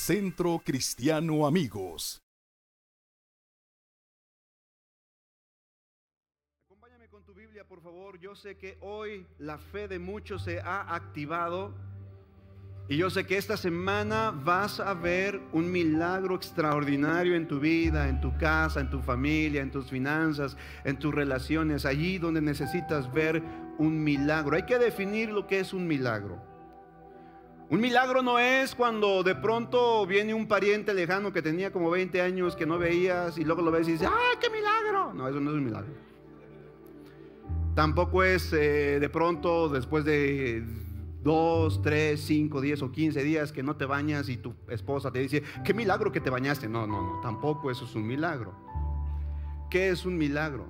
Centro Cristiano Amigos. Acompáñame con tu Biblia, por favor. Yo sé que hoy la fe de muchos se ha activado. Y yo sé que esta semana vas a ver un milagro extraordinario en tu vida, en tu casa, en tu familia, en tus finanzas, en tus relaciones, allí donde necesitas ver un milagro. Hay que definir lo que es un milagro. Un milagro no es cuando de pronto viene un pariente lejano que tenía como 20 años que no veías y luego lo ves y dices, ¡ay, qué milagro! No, eso no es un milagro. Tampoco es eh, de pronto después de dos, tres, cinco, diez o quince días que no te bañas y tu esposa te dice, qué milagro que te bañaste. No, no, no, tampoco eso es un milagro. ¿Qué es un milagro?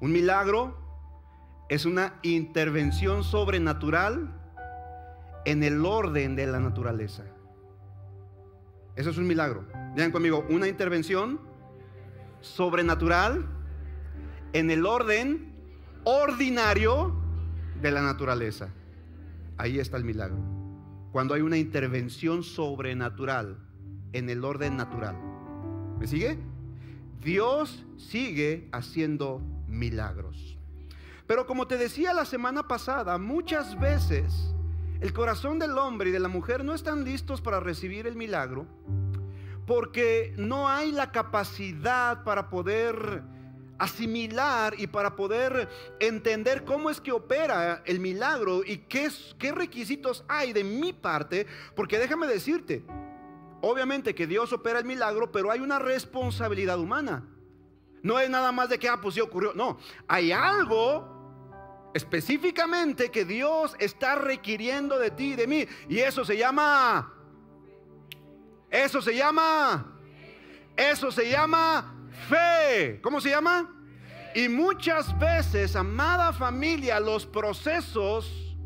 Un milagro es una intervención sobrenatural en el orden de la naturaleza. Eso es un milagro. Vean conmigo, una intervención sobrenatural en el orden ordinario de la naturaleza. Ahí está el milagro. Cuando hay una intervención sobrenatural en el orden natural. ¿Me sigue? Dios sigue haciendo milagros. Pero como te decía la semana pasada, muchas veces el corazón del hombre y de la mujer no están listos para recibir el milagro porque no hay la capacidad para poder asimilar y para poder entender cómo es que opera el milagro y qué, requisitos hay de mi parte, porque déjame decirte, obviamente que Dios opera el milagro, pero hay una responsabilidad humana. No es nada más de que, ah, pues sí ocurrió. No, hay algo específicamente que Dios está requiriendo de ti y de mí. Y eso se llama, eso se llama, eso se llama Fe. ¿Cómo se llama? Y muchas veces, amada familia, los procesos,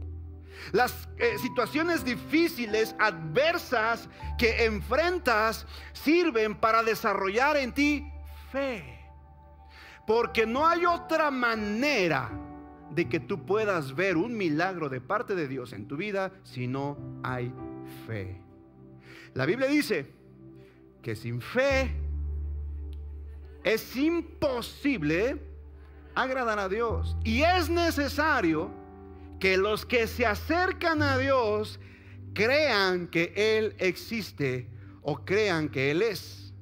las eh, situaciones difíciles, adversas que enfrentas, sirven para desarrollar en ti fe. Porque no hay otra manera de que tú puedas ver un milagro de parte de Dios en tu vida si no hay fe. La Biblia dice que sin fe es imposible agradar a Dios. Y es necesario que los que se acercan a Dios crean que Él existe o crean que Él es.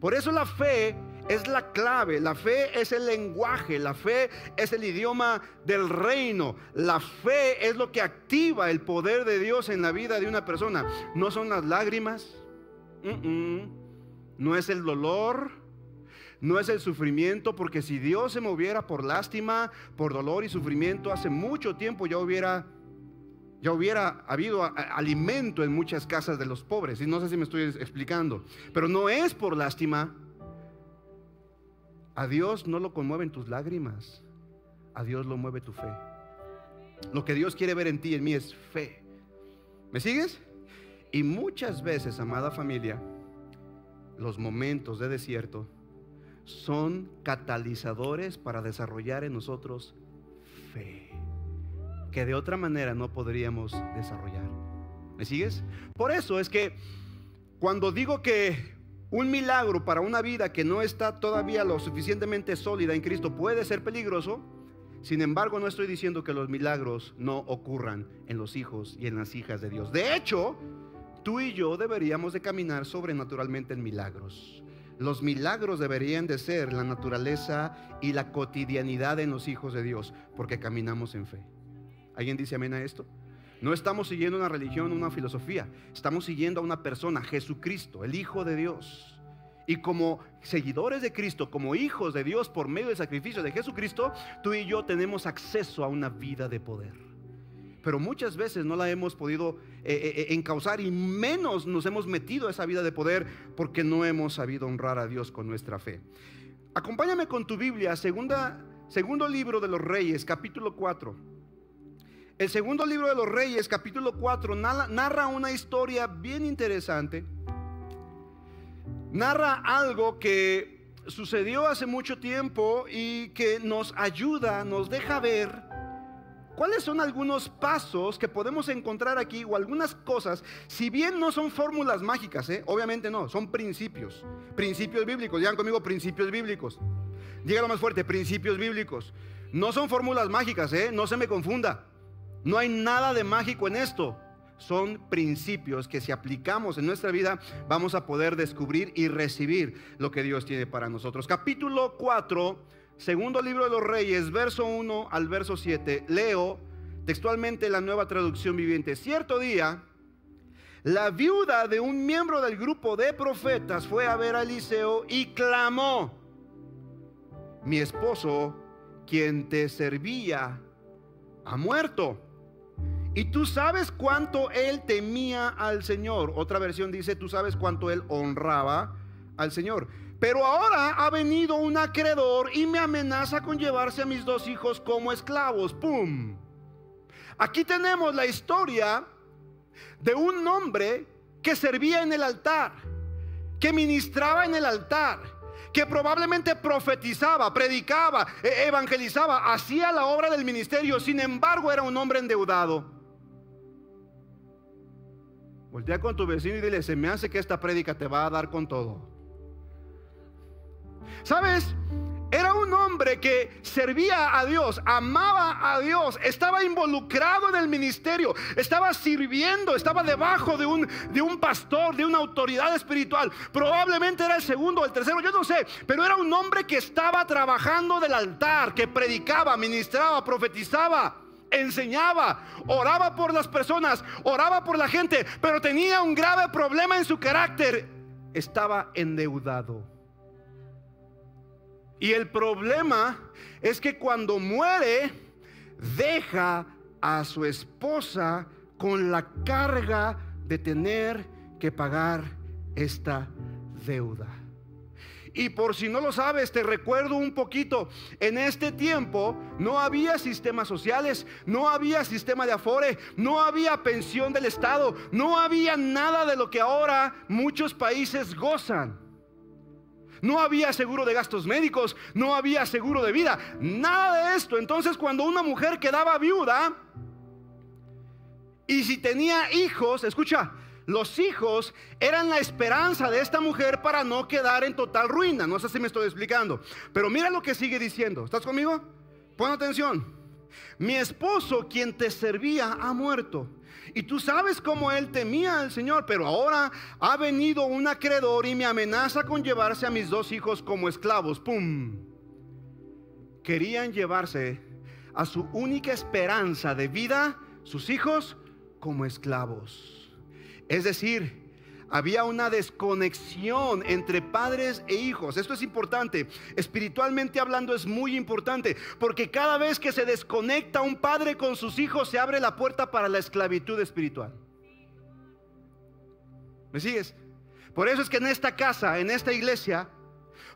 Por eso la fe es la clave, la fe es el lenguaje, la fe es el idioma del reino, la fe es lo que activa el poder de Dios en la vida de una persona. No son las lágrimas, no es el dolor, no es el sufrimiento, porque si Dios se moviera por lástima, por dolor y sufrimiento, hace mucho tiempo ya hubiera, ya hubiera habido alimento en muchas casas de los pobres. Y no sé si me estoy explicando, pero no es por lástima. A Dios no lo conmueven tus lágrimas, a Dios lo mueve tu fe. Lo que Dios quiere ver en ti y en mí es fe. ¿Me sigues? Y muchas veces, amada familia, los momentos de desierto son catalizadores para desarrollar en nosotros fe, que de otra manera no podríamos desarrollar. ¿Me sigues? Por eso es que cuando digo que un milagro para una vida que no está todavía lo suficientemente sólida en Cristo puede ser peligroso, sin embargo no estoy diciendo que los milagros no ocurran en los hijos y en las hijas de Dios. De hecho, tú y yo deberíamos de caminar sobrenaturalmente en milagros. Los milagros deberían de ser la naturaleza y la cotidianidad en los hijos de Dios, porque caminamos en fe. ¿Alguien dice amén a esto? No estamos siguiendo una religión, una filosofía. Estamos siguiendo a una persona, Jesucristo, el Hijo de Dios. Y como seguidores de Cristo, como hijos de Dios por medio del sacrificio de Jesucristo, tú y yo tenemos acceso a una vida de poder pero muchas veces no la hemos podido eh, eh, eh, encauzar y menos nos hemos metido a esa vida de poder porque no hemos sabido honrar a Dios con nuestra fe. Acompáñame con tu Biblia, segundo libro de los Reyes, capítulo 4. El segundo libro de los Reyes, capítulo 4, narra una historia bien interesante. Narra algo que sucedió hace mucho tiempo y que nos ayuda, nos deja ver ¿Cuáles son algunos pasos que podemos encontrar aquí o algunas cosas? Si bien no son fórmulas mágicas, ¿eh? obviamente no, son principios. Principios bíblicos. Digan conmigo principios bíblicos. Dígalo más fuerte, principios bíblicos. No son fórmulas mágicas, ¿eh? no se me confunda. No hay nada de mágico en esto. Son principios que si aplicamos en nuestra vida vamos a poder descubrir y recibir lo que Dios tiene para nosotros. Capítulo 4 Segundo libro de los Reyes, verso 1 al verso 7, leo textualmente la nueva traducción viviente. Cierto día, la viuda de un miembro del grupo de profetas fue a ver a Eliseo y clamó, mi esposo, quien te servía, ha muerto. Y tú sabes cuánto él temía al Señor. Otra versión dice, tú sabes cuánto él honraba al Señor. Pero ahora ha venido un acreedor y me amenaza con llevarse a mis dos hijos como esclavos. ¡Pum! Aquí tenemos la historia de un hombre que servía en el altar, que ministraba en el altar, que probablemente profetizaba, predicaba, e-, evangelizaba, hacía la obra del ministerio, sin embargo era un hombre endeudado. Voltea con tu vecino y dile, se me hace que esta prédica te va a dar con todo. ¿Sabes? Era un hombre que servía a Dios, amaba a Dios, estaba involucrado en el ministerio, estaba sirviendo, estaba debajo de un, de un pastor, de una autoridad espiritual. Probablemente era el segundo o el tercero, yo no sé, pero era un hombre que estaba trabajando del altar, que predicaba, ministraba, profetizaba enseñaba, oraba por las personas, oraba por la gente, pero tenía un grave problema en su carácter. Estaba endeudado. Y el problema es que cuando muere, deja a su esposa con la carga de tener que pagar esta deuda. Y por si no lo sabes, te recuerdo un poquito, en este tiempo no había sistemas sociales, no había sistema de afore, no había pensión del Estado, no había nada de lo que ahora muchos países gozan. No había seguro de gastos médicos, no había seguro de vida, nada de esto. Entonces cuando una mujer quedaba viuda y si tenía hijos, escucha, los hijos eran la esperanza de esta mujer para no quedar en total ruina. No sé si me estoy explicando. Pero mira lo que sigue diciendo. ¿Estás conmigo? Pon atención. Mi esposo, quien te servía, ha muerto y tú sabes cómo él temía al Señor, pero ahora ha venido un acreedor y me amenaza con llevarse a mis dos hijos como esclavos. ¡Pum! Querían llevarse a su única esperanza de vida, sus hijos, como esclavos. Es decir, había una desconexión entre padres e hijos. Esto es importante. Espiritualmente hablando es muy importante. Porque cada vez que se desconecta un padre con sus hijos, se abre la puerta para la esclavitud espiritual. ¿Me sigues? Por eso es que en esta casa, en esta iglesia,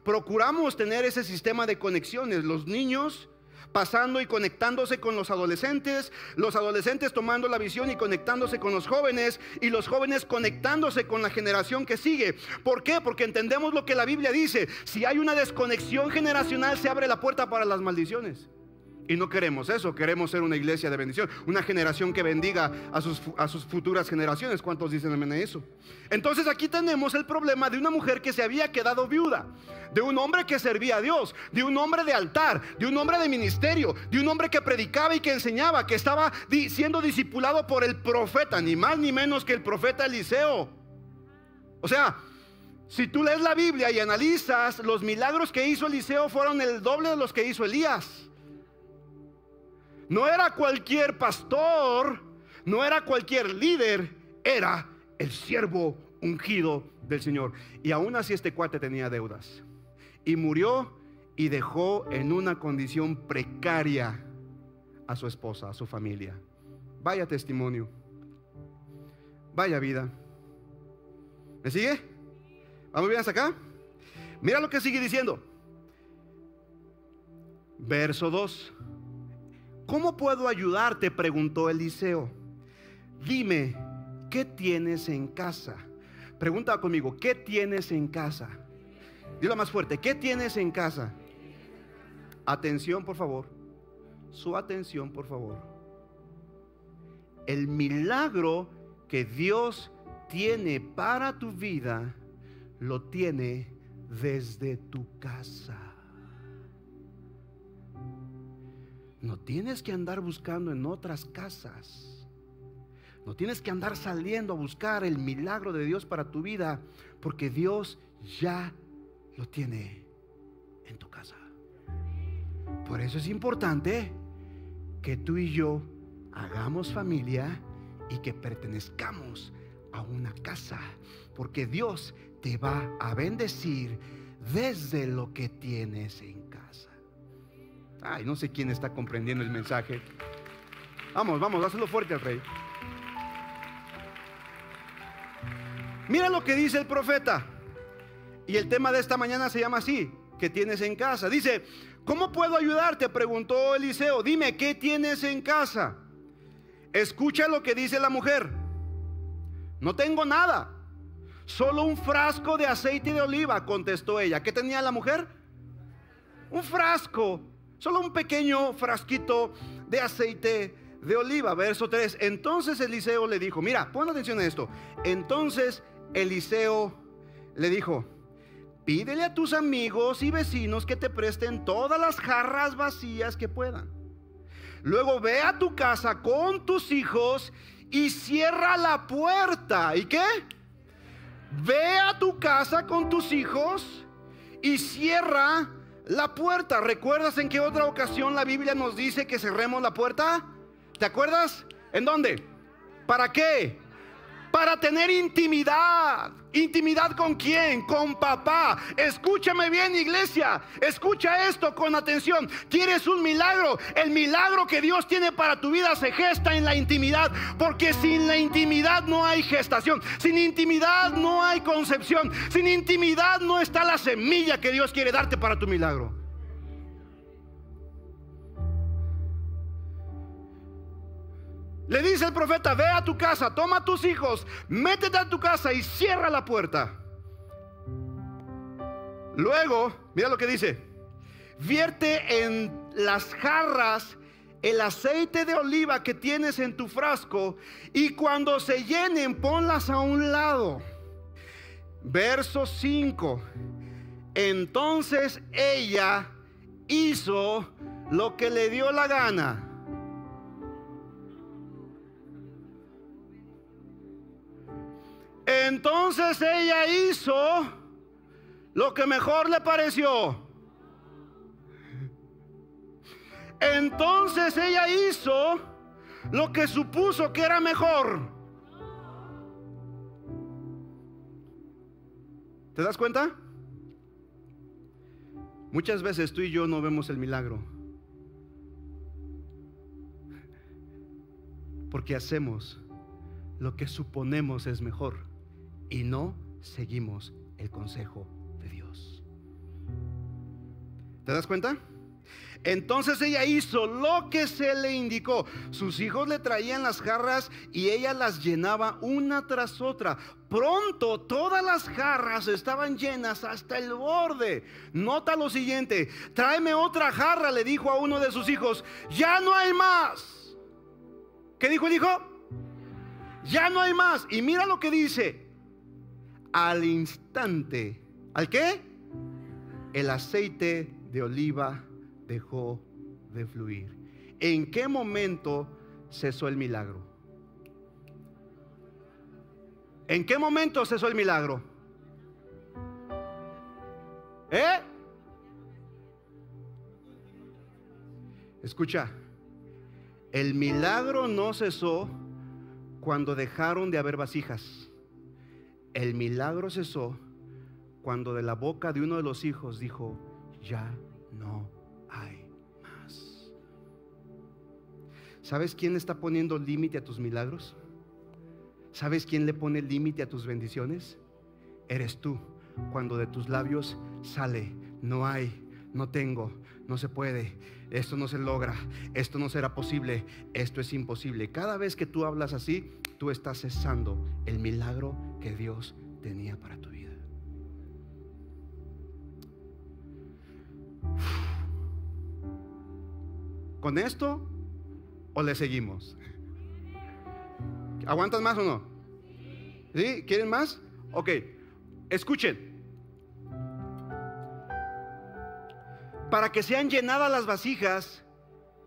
procuramos tener ese sistema de conexiones. Los niños pasando y conectándose con los adolescentes, los adolescentes tomando la visión y conectándose con los jóvenes y los jóvenes conectándose con la generación que sigue. ¿Por qué? Porque entendemos lo que la Biblia dice. Si hay una desconexión generacional se abre la puerta para las maldiciones. Y no queremos eso, queremos ser una iglesia de bendición, una generación que bendiga a sus, a sus futuras generaciones. ¿Cuántos dicen amén a eso? Entonces aquí tenemos el problema de una mujer que se había quedado viuda, de un hombre que servía a Dios, de un hombre de altar, de un hombre de ministerio, de un hombre que predicaba y que enseñaba, que estaba siendo discipulado por el profeta, ni más ni menos que el profeta Eliseo. O sea, si tú lees la Biblia y analizas, los milagros que hizo Eliseo fueron el doble de los que hizo Elías. No era cualquier pastor, no era cualquier líder, era el siervo ungido del Señor. Y aún así este cuate tenía deudas. Y murió y dejó en una condición precaria a su esposa, a su familia. Vaya testimonio. Vaya vida. ¿Me sigue? ¿Vamos bien hasta acá? Mira lo que sigue diciendo. Verso 2. ¿Cómo puedo ayudarte? preguntó Eliseo. Dime, ¿qué tienes en casa? Pregunta conmigo, ¿qué tienes en casa? Dilo más fuerte, ¿qué tienes en casa? Atención, por favor. Su atención, por favor. el milagro que Dios tiene para tu vida, lo tiene desde tu casa. No tienes que andar buscando en otras casas. No tienes que andar saliendo a buscar el milagro de Dios para tu vida, porque Dios ya lo tiene en tu casa. Por eso es importante que tú y yo hagamos familia y que pertenezcamos a una casa, porque Dios te va a bendecir desde lo que tienes en. Ay, no sé quién está comprendiendo el mensaje. Vamos, vamos, hazlo fuerte al rey. Mira lo que dice el profeta. Y el tema de esta mañana se llama así, que tienes en casa. Dice, ¿cómo puedo ayudarte? Preguntó Eliseo. Dime, ¿qué tienes en casa? Escucha lo que dice la mujer. No tengo nada. Solo un frasco de aceite de oliva, contestó ella. ¿Qué tenía la mujer? Un frasco. Solo un pequeño frasquito de aceite de oliva. Verso 3. Entonces Eliseo le dijo, mira, pon atención a esto. Entonces Eliseo le dijo, pídele a tus amigos y vecinos que te presten todas las jarras vacías que puedan. Luego ve a tu casa con tus hijos y cierra la puerta. ¿Y qué? Ve a tu casa con tus hijos y cierra la puerta. ¿Recuerdas en qué otra ocasión la Biblia nos dice que cerremos la puerta? ¿Te acuerdas? ¿En dónde? ¿Para qué? Para tener intimidad. ¿Intimidad con quién? Con papá. Escúchame bien iglesia. Escucha esto con atención. ¿Quieres un milagro? El milagro que Dios tiene para tu vida se gesta en la intimidad. Porque sin la intimidad no hay gestación. Sin intimidad no hay concepción. Sin intimidad no está la semilla que Dios quiere darte para tu milagro. Le dice el profeta, ve a tu casa, toma a tus hijos, métete a tu casa y cierra la puerta. Luego, mira lo que dice, vierte en las jarras el aceite de oliva que tienes en tu frasco y cuando se llenen ponlas a un lado. Verso 5. Entonces ella hizo lo que le dio la gana Entonces ella hizo lo que mejor le pareció. Entonces ella hizo lo que supuso que era mejor. ¿Te das cuenta? Muchas veces tú y yo no vemos el milagro. Porque hacemos lo que suponemos es mejor y no seguimos el consejo de Dios. ¿Te das cuenta? Entonces ella hizo lo que se le indicó. Sus hijos le traían las jarras y ella las llenaba una tras otra. Pronto todas las jarras estaban llenas hasta el borde. Nota lo siguiente, tráeme otra jarra, le dijo a uno de sus hijos. Ya no hay más. ¿Qué dijo el hijo? Ya no hay más. Y mira lo que dice al instante, ¿al qué? El aceite de oliva dejó de fluir. ¿En qué momento cesó el milagro? ¿En qué momento cesó el milagro? ¿Eh? Escucha, el milagro no cesó cuando dejaron de haber vasijas. El milagro cesó cuando de la boca de uno de los hijos dijo, ya no hay más. ¿Sabes quién está poniendo límite a tus milagros? ¿Sabes quién le pone límite a tus bendiciones? Eres tú, cuando de tus labios sale, no hay, no tengo, no se puede, esto no se logra, esto no será posible, esto es imposible. Cada vez que tú hablas así, tú estás cesando el milagro que Dios tenía para tu vida. ¿Con esto o le seguimos? ¿Aguantan más o no? ¿Sí? ¿Quieren más? Ok, escuchen. Para que sean llenadas las vasijas,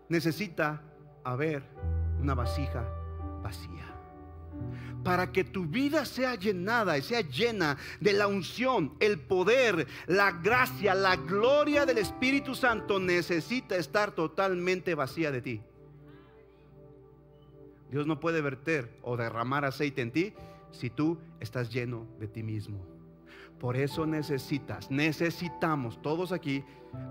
necesita haber una vasija vacía. Para que tu vida sea llenada y sea llena de la unción, el poder, la gracia, la gloria del Espíritu Santo, necesita estar totalmente vacía de ti. Dios no puede verter o derramar aceite en ti si tú estás lleno de ti mismo. Por eso necesitas, necesitamos todos aquí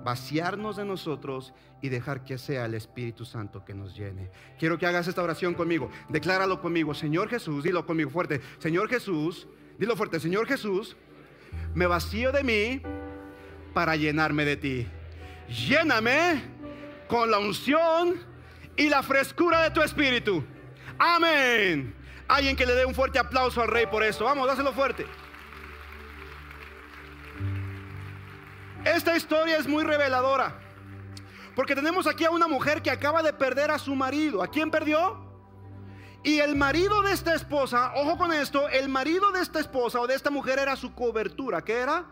vaciarnos de nosotros y dejar que sea el Espíritu Santo que nos llene. Quiero que hagas esta oración conmigo. Decláralo conmigo. Señor Jesús, dilo conmigo fuerte. Señor Jesús, dilo fuerte. Señor Jesús, me vacío de mí para llenarme de ti. Lléname con la unción y la frescura de tu Espíritu. Amén. Alguien que le dé un fuerte aplauso al Rey por eso. Vamos, dáselo fuerte. Esta historia es muy reveladora. Porque tenemos aquí a una mujer que acaba de perder a su marido. ¿A quién perdió? Y el marido de esta esposa, ojo con esto, el marido de esta esposa o de esta mujer era su cobertura. ¿Qué era?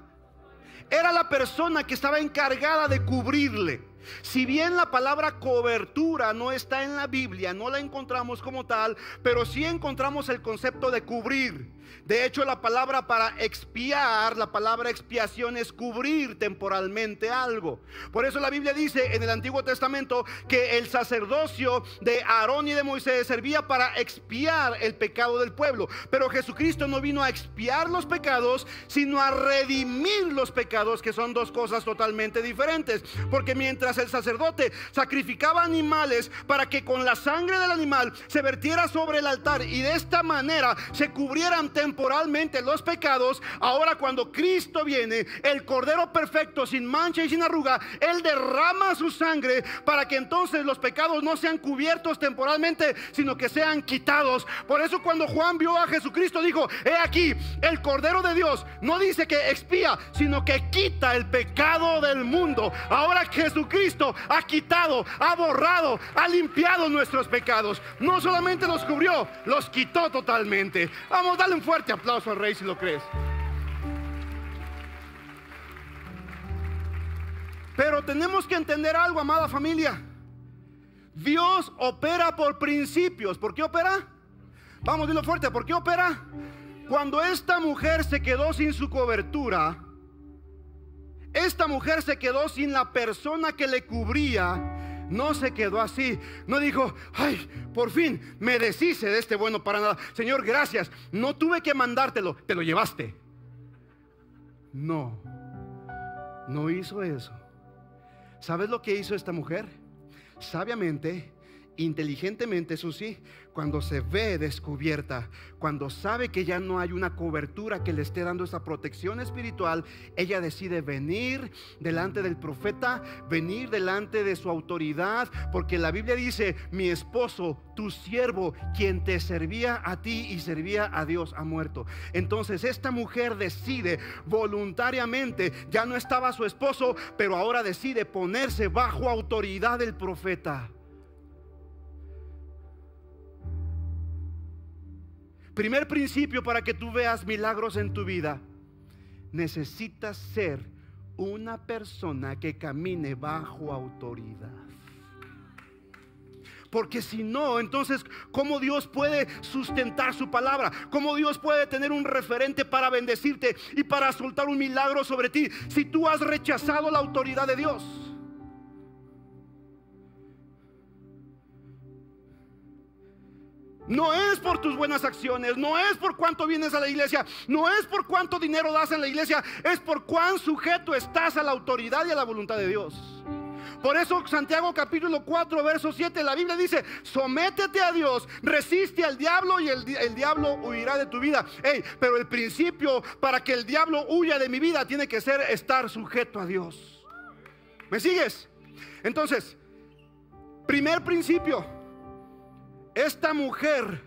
Era la persona que estaba encargada de cubrirle. Si bien la palabra cobertura no está en la Biblia, no la encontramos como tal, pero sí encontramos el concepto de cubrir. De hecho, la palabra para expiar, la palabra expiación es cubrir temporalmente algo. Por eso la Biblia dice en el Antiguo Testamento que el sacerdocio de Aarón y de Moisés servía para expiar el pecado del pueblo. Pero Jesucristo no vino a expiar los pecados, sino a redimir los pecados, que son dos cosas totalmente diferentes. Porque mientras el sacerdote sacrificaba animales para que con la sangre del animal se vertiera sobre el altar y de esta manera se cubrieran temporalmente los pecados, ahora cuando Cristo viene, el Cordero perfecto, sin mancha y sin arruga, Él derrama su sangre para que entonces los pecados no sean cubiertos temporalmente, sino que sean quitados. Por eso cuando Juan vio a Jesucristo dijo, he aquí, el Cordero de Dios no dice que expía, sino que quita el pecado del mundo. Ahora Jesucristo ha quitado, ha borrado, ha limpiado nuestros pecados. No solamente los cubrió, los quitó totalmente. Vamos, dale un fuerte aplauso al rey si lo crees. Pero tenemos que entender algo, amada familia. Dios opera por principios. ¿Por qué opera? Vamos, dilo fuerte. ¿Por qué opera? Cuando esta mujer se quedó sin su cobertura, esta mujer se quedó sin la persona que le cubría, no se quedó así. No dijo, ay, por fin me deshice de este bueno para nada. Señor, gracias. No tuve que mandártelo, te lo llevaste. No, no hizo eso. ¿Sabes lo que hizo esta mujer? Sabiamente, inteligentemente, eso sí, cuando se ve descubierta, cuando sabe que ya no hay una cobertura que le esté dando esa protección espiritual, ella decide venir delante del profeta, venir delante de su autoridad, porque la Biblia dice, mi esposo, tu siervo, quien te servía a ti y servía a Dios, ha muerto. Entonces esta mujer decide voluntariamente, ya no estaba su esposo, pero ahora decide ponerse bajo autoridad del profeta. Primer principio para que tú veas milagros en tu vida. Necesitas ser una persona que camine bajo autoridad. Porque si no, entonces, ¿cómo Dios puede sustentar su palabra? ¿Cómo Dios puede tener un referente para bendecirte y para soltar un milagro sobre ti si tú has rechazado la autoridad de Dios? No es por tus buenas acciones, no es por cuánto vienes a la iglesia, no es por cuánto dinero das en la iglesia, es por cuán sujeto estás a la autoridad y a la voluntad de Dios. Por eso Santiago capítulo 4, verso 7, la Biblia dice, sométete a Dios, resiste al diablo y el, diablo huirá de tu vida. Pero el principio para que el diablo huya de mi vida tiene que ser estar sujeto a Dios. ¿Me sigues? Entonces, primer principio, esta mujer,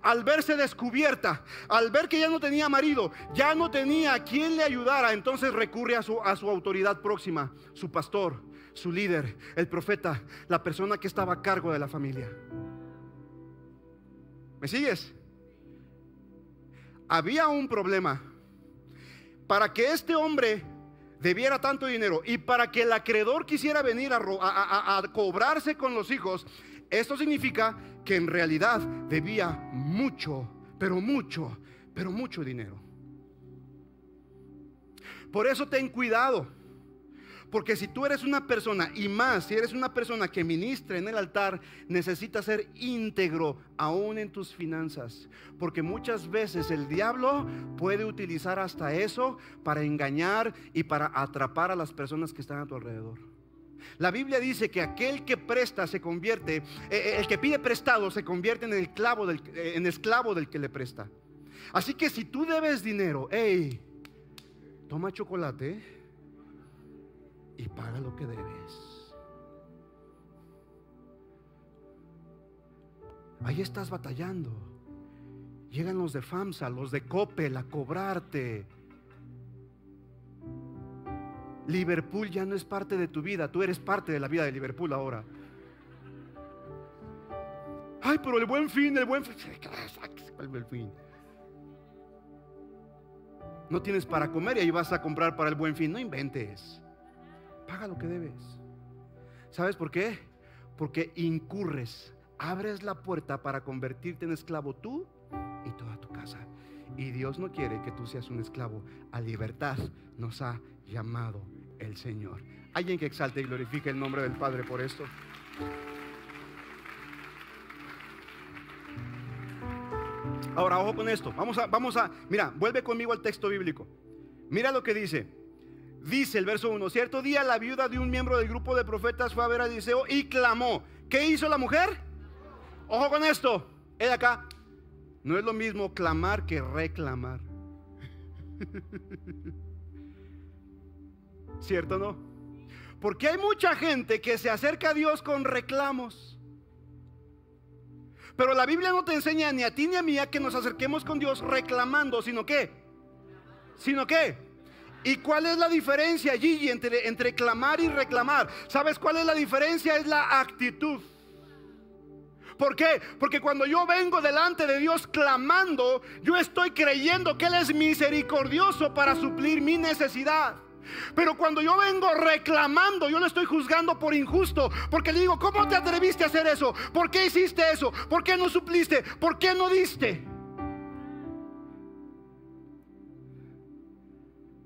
al verse descubierta, al ver que ya no tenía marido, ya no tenía a quien le ayudara, entonces recurre a su, a su autoridad próxima, su pastor, su líder, el profeta, la persona que estaba a cargo de la familia. ¿Me sigues? había un problema. Para que este hombre debiera tanto dinero y para que el acreedor quisiera venir a, a cobrarse con los hijos, esto significa que en realidad debía mucho, pero mucho, pero mucho dinero. Por eso ten cuidado. Porque si tú eres una persona, y más, si eres una persona que ministra en el altar, necesitas ser íntegro aún en tus finanzas. Porque muchas veces el diablo puede utilizar hasta eso para engañar y para atrapar a las personas que están a tu alrededor. La Biblia dice que aquel que presta se convierte, eh, eh, el que pide prestado se convierte en, el clavo del, eh, en esclavo del que le presta. Así que si tú debes dinero, hey, toma chocolate y paga lo que debes. Ahí estás batallando. Llegan los de FAMSA, los de Coppel a cobrarte. Liverpool ya no es parte de tu vida, tú eres parte de la vida de Liverpool ahora. Ay, pero el buen fin, el buen fin. No tienes para comer y ahí vas a comprar para el buen fin. No inventes. Paga lo que debes. ¿Sabes por qué? Porque incurres, abres la puerta para convertirte en esclavo tú y toda. Y Dios no quiere que tú seas un esclavo. A libertad nos ha llamado el Señor. Alguien que exalte y glorifique el nombre del Padre por esto. Ahora, ojo con esto. Vamos a, vamos a, mira, vuelve conmigo al texto bíblico. Mira lo que dice. Dice el verso 1, cierto día la viuda de un miembro del grupo de profetas fue a ver a Eliseo y clamó. ¿Qué hizo la mujer? Ojo con esto. Él acá. No es lo mismo clamar que reclamar. ¿Cierto o no? Porque hay mucha gente que se acerca a Dios con reclamos. Pero la Biblia no te enseña ni a ti ni a mí a que nos acerquemos con Dios reclamando, sino que, sino que, ¿Y cuál es la diferencia, Gigi, entre, entre clamar y reclamar? ¿Sabes cuál es la diferencia? Es la actitud. ¿Por qué? Porque cuando yo vengo delante de Dios clamando, yo estoy creyendo que Él es misericordioso para suplir mi necesidad. Pero cuando yo vengo reclamando, yo le estoy juzgando por injusto. Porque le digo, ¿cómo te atreviste a hacer eso? ¿Por qué hiciste eso? ¿Por qué no supliste? ¿Por qué no diste?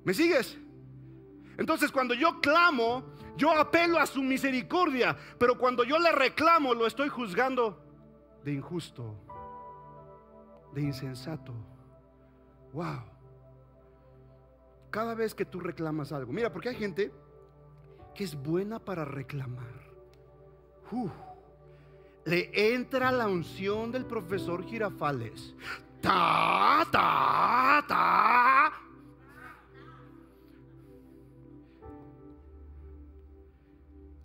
¿Me sigues? Entonces cuando yo clamo, yo apelo a su misericordia, pero cuando yo le reclamo, lo estoy juzgando de injusto, de insensato. Wow. Cada vez que tú reclamas algo, mira, porque hay gente que es buena para reclamar. le entra la unción del profesor Girafales. Ta, ta, ta.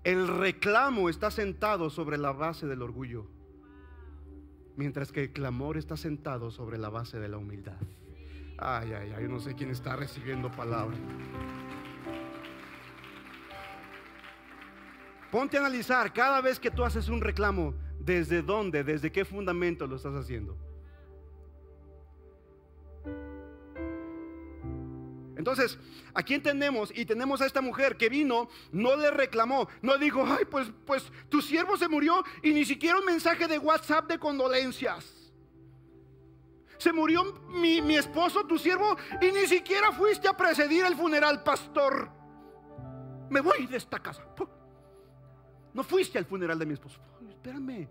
El reclamo está sentado sobre la base del orgullo, mientras que el clamor está sentado sobre la base de la humildad. Ay, ay, ay, no sé quién está recibiendo palabra. Ponte a analizar cada vez que tú haces un reclamo, desde dónde, desde qué fundamento lo estás haciendo. Entonces, aquí entendemos y tenemos a esta mujer que vino, no le reclamó, no dijo, ay, pues, pues tu siervo se murió y ni siquiera un mensaje de WhatsApp de condolencias. Se murió mi, mi esposo, tu siervo, y ni siquiera fuiste a precedir el funeral, pastor. Me voy de esta casa. No fuiste al funeral de mi esposo. Espérame.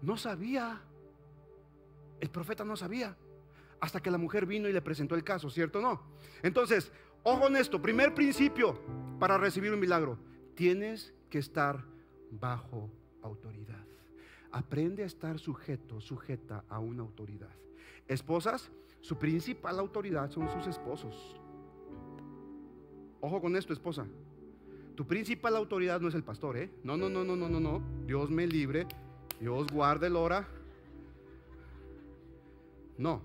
No sabía. El profeta no sabía hasta que la mujer vino y le presentó el caso, ¿cierto o no? Entonces, ojo en esto, primer principio para recibir un milagro, tienes que estar bajo autoridad. Aprende a estar sujeto, sujeta a una autoridad. Esposas, su principal autoridad son sus esposos. Ojo con esto, esposa. Tu principal autoridad no es el pastor, ¿eh? No, no, no, no, no, no, no. Dios me libre. Dios guarde el hora. No.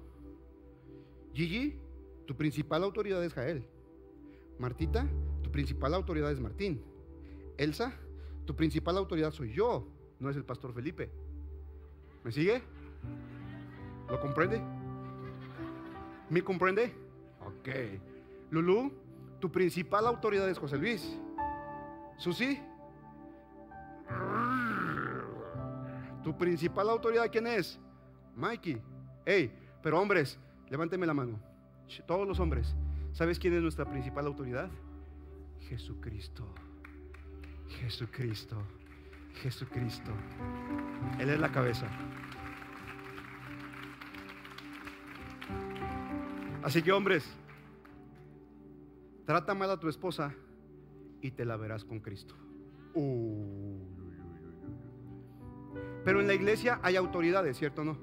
Gigi, tu principal autoridad es Jael. Martita, tu principal autoridad es Martín. Elsa, tu principal autoridad soy yo, no es el pastor Felipe. ¿Me sigue? ¿Lo comprende? ¿Me comprende? Ok. Lulú, tu principal autoridad es José Luis. Susi, tu principal autoridad, ¿quién es? Mikey. Hey, pero hombres, levánteme la mano. Todos los hombres. ¿Sabes quién es nuestra principal autoridad? Jesucristo. Jesucristo. Jesucristo. Él es la cabeza. Así que hombres, trata mal a tu esposa y te la verás con Cristo. Pero en la iglesia hay autoridades, ¿cierto o no?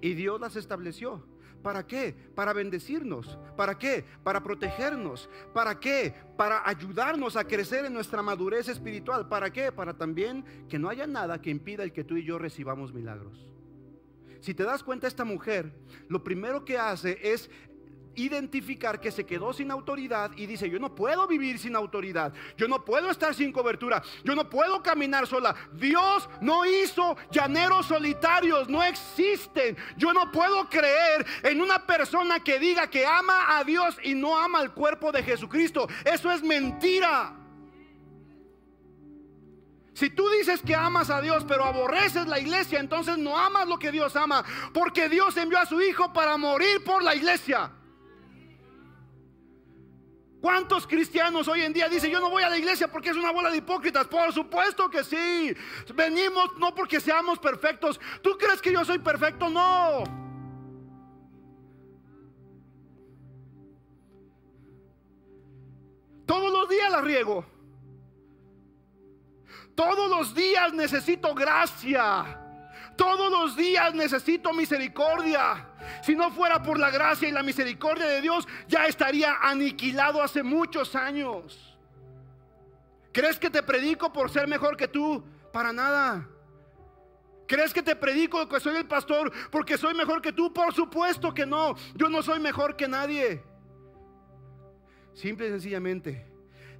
Y Dios las estableció. ¿Para qué? Para bendecirnos. ¿Para qué? Para protegernos. ¿Para qué? Para ayudarnos a crecer en nuestra madurez espiritual. ¿Para qué? Para también que no haya nada que impida el que tú y yo recibamos milagros. Si te das cuenta, esta mujer lo primero que hace es identificar que se quedó sin autoridad y dice, yo no puedo vivir sin autoridad, yo no puedo estar sin cobertura, yo no puedo caminar sola. Dios no hizo llaneros solitarios, no existen. Yo no puedo creer en una persona que diga que ama a Dios y no ama al cuerpo de Jesucristo. Eso es mentira. Si tú dices que amas a Dios, pero aborreces la iglesia, entonces no amas lo que Dios ama, porque Dios envió a su Hijo para morir por la iglesia. ¿Cuántos cristianos hoy en día dicen, yo no voy a la iglesia porque es una bola de hipócritas? Por supuesto que sí. Venimos no porque seamos perfectos. ¿Tú crees que yo soy perfecto? No. Todos los días la riego. Todos los días necesito gracia. Todos los días necesito misericordia. Si no fuera por la gracia y la misericordia de Dios, ya estaría aniquilado hace muchos años. ¿Crees que te predico por ser mejor que tú? Para nada. ¿Crees que te predico que soy el pastor porque soy mejor que tú? Por supuesto que no. Yo no soy mejor que nadie. Simple y sencillamente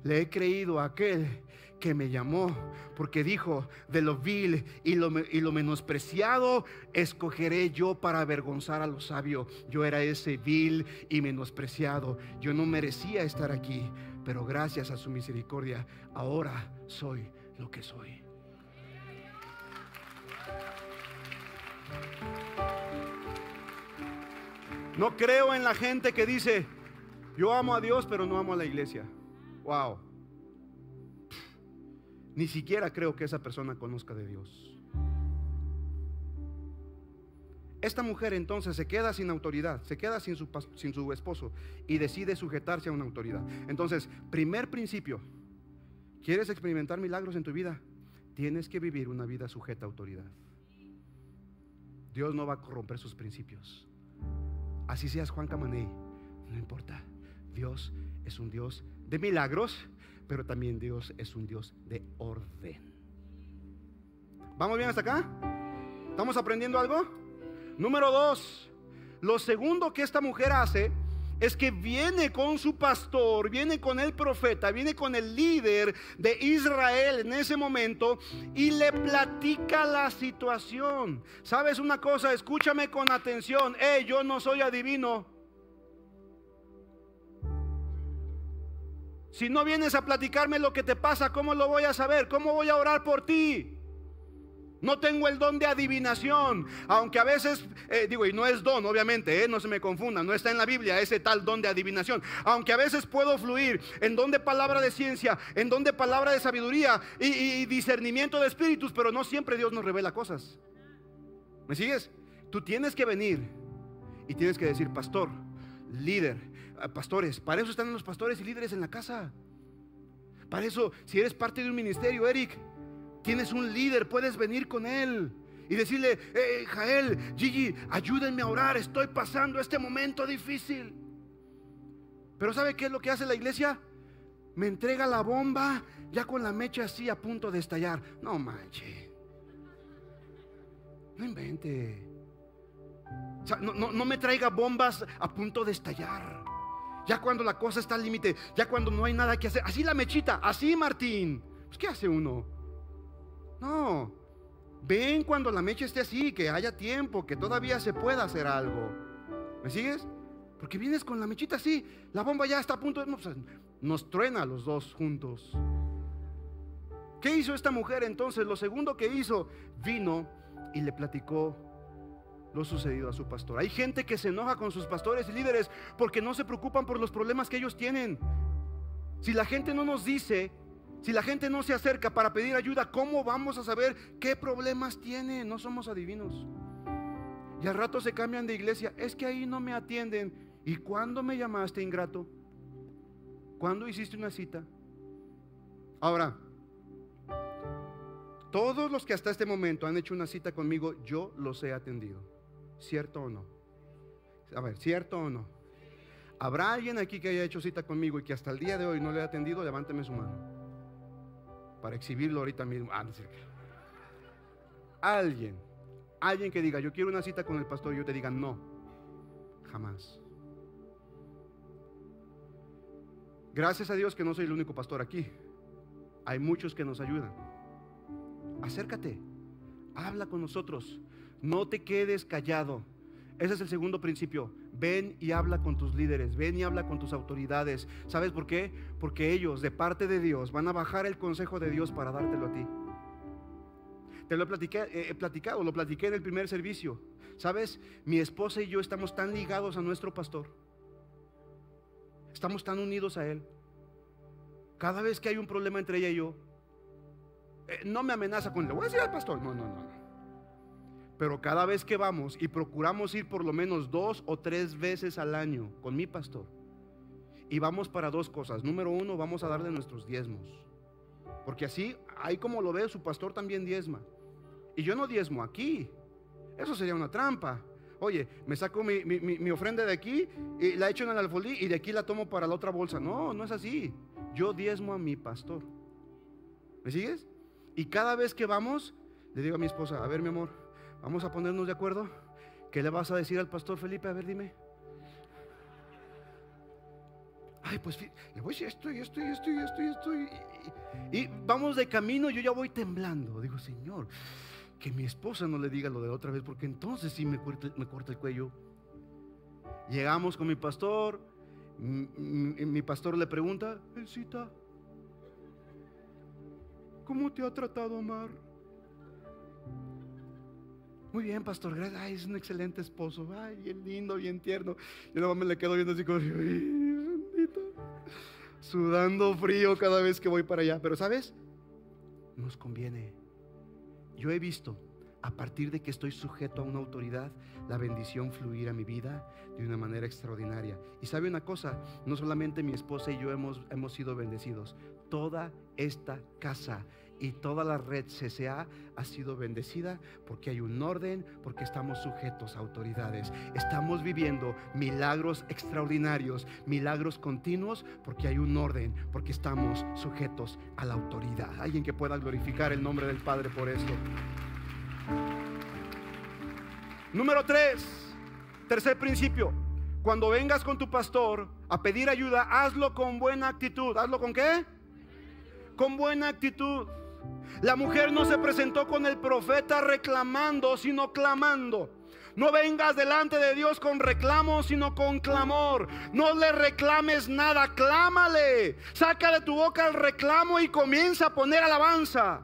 le he creído a aquel que me llamó, porque dijo, de lo vil y lo, y lo menospreciado, escogeré yo para avergonzar a los sabios. Yo era ese vil y menospreciado. Yo no merecía estar aquí, pero gracias a su misericordia, ahora soy lo que soy. No creo en la gente que dice, yo amo a Dios, pero no amo a la iglesia. Wow. Ni siquiera creo que esa persona conozca de Dios. Esta mujer entonces se queda sin autoridad, se queda sin su, esposo y decide sujetarse a una autoridad. Entonces, primer principio, ¿quieres experimentar milagros en tu vida? Tienes que vivir una vida sujeta a autoridad. Dios no va a corromper sus principios. Así seas Juan Camaney, no importa. Dios es un Dios de milagros pero también Dios es un Dios de orden. ¿Vamos bien hasta acá? ¿Estamos aprendiendo algo? Número dos, lo segundo que esta mujer hace es que viene con su pastor, viene con el profeta, viene con el líder de Israel en ese momento y le platica la situación. ¿Sabes una cosa? Escúchame con atención. Hey, yo no soy adivino. Si no vienes a platicarme lo que te pasa, ¿cómo lo voy a saber? ¿Cómo voy a orar por ti? No tengo el don de adivinación, aunque a veces, eh, digo, y no es don, obviamente, eh, no se me confunda, no está en la Biblia ese tal don de adivinación, aunque a veces puedo fluir en don de palabra de ciencia, en don de palabra de sabiduría y, y discernimiento de espíritus, pero no siempre Dios nos revela cosas. ¿Me sigues? Tú tienes que venir y tienes que decir, pastor, líder, pastores. Para eso están los pastores y líderes en la casa. Para eso, si eres parte de un ministerio, Eric, tienes un líder, puedes venir con él y decirle, eh, Jael, Gigi, ayúdenme a orar, estoy pasando este momento difícil. Pero ¿sabe qué es lo que hace la iglesia? Me entrega la bomba ya con la mecha así a punto de estallar. No manche. No invente. No, me traiga bombas a punto de estallar ya cuando la cosa está al límite, ya cuando no hay nada que hacer. Así la mechita, así Martín. Pues, ¿qué hace uno? No, ven cuando la mecha esté así, que haya tiempo, que todavía se pueda hacer algo. ¿Me sigues? Porque vienes con la mechita así, la bomba ya está a punto de... Pues, nos truena los dos juntos. ¿Qué hizo esta mujer entonces? Lo segundo que hizo, vino y le platicó lo sucedido a su pastor. Hay gente que se enoja con sus pastores y líderes porque no se preocupan por los problemas que ellos tienen. Si la gente no nos dice, si la gente no se acerca para pedir ayuda, ¿cómo vamos a saber qué problemas tiene? No somos adivinos. Y al rato se cambian de iglesia. Es que ahí no me atienden. ¿Y cuándo me llamaste, ingrato? ¿Cuándo hiciste una cita? Ahora, todos los que hasta este momento han hecho una cita conmigo, yo los he atendido. ¿Cierto o no? A ver, ¿cierto o no? ¿Habrá alguien aquí que haya hecho cita conmigo y que hasta el día de hoy no le ha atendido? Levánteme su mano. Para exhibirlo ahorita mismo. Ah, alguien, alguien que diga, yo quiero una cita con el pastor y yo te diga, no, jamás. Gracias a Dios que no soy el único pastor aquí. Hay muchos que nos ayudan. Acércate, habla con nosotros. No te quedes callado. Ese es el segundo principio. Ven y habla con tus líderes, ven y habla con tus autoridades. ¿Sabes por qué? Porque ellos, de parte de Dios, van a bajar el consejo de Dios para dártelo a ti. Te lo he, he platicado, lo platiqué en el primer servicio. ¿Sabes? Mi esposa y yo estamos tan ligados a nuestro pastor. Estamos tan unidos a Él. Cada vez que hay un problema entre ella y yo, eh, no me amenaza con, le voy a decir al pastor. No, no, no. Pero cada vez que vamos y procuramos ir por lo menos dos o tres veces al año con mi pastor, y vamos para dos cosas. Número uno, vamos a darle nuestros diezmos. Porque así, ahí como lo ve, su pastor también diezma. Y yo no diezmo aquí. Eso sería una trampa. Oye, me saco mi, ofrenda de aquí y la echo en el alfolí y de aquí la tomo para la otra bolsa. No, no es así. Yo diezmo a mi pastor. ¿Me sigues? Y cada vez que vamos, le digo a mi esposa, a ver mi amor, Vamos a ponernos de acuerdo. ¿Qué le vas a decir al pastor Felipe? A ver, dime. Ay, pues le voy a decir esto y esto y esto y esto y esto. Y, vamos de camino, yo ya voy temblando. Digo, Señor, que mi esposa no le diga lo de otra vez, porque entonces sí me corta, el cuello. Llegamos con mi pastor. Mi, mi pastor le pregunta, Elcita, ¿cómo te ha tratado Omar? Muy bien, pastor, gracias. Es un excelente esposo. Ay, bien lindo, bien tierno. Yo nada más me le quedo viendo así como, ay, bendito. Sudando frío cada vez que voy para allá. Pero, ¿sabes? Nos conviene. Yo he visto, a partir de que estoy sujeto a una autoridad, la bendición fluir a mi vida de una manera extraordinaria. Y sabe una cosa, no solamente mi esposa y yo hemos, hemos sido bendecidos, toda esta casa y toda la red CCA ha sido bendecida porque hay un orden, porque estamos sujetos a autoridades. Estamos viviendo milagros extraordinarios, milagros continuos porque hay un orden, porque estamos sujetos a la autoridad. Alguien que pueda glorificar el nombre del Padre por esto. Número tres, tercer principio. Cuando vengas con tu pastor a pedir ayuda, hazlo con buena actitud. ¿Hazlo con qué? Con buena actitud. La mujer no se presentó con el profeta reclamando, sino clamando. No vengas delante de Dios con reclamo, sino con clamor. No le reclames nada, clámale. Saca de tu boca el reclamo y comienza a poner alabanza.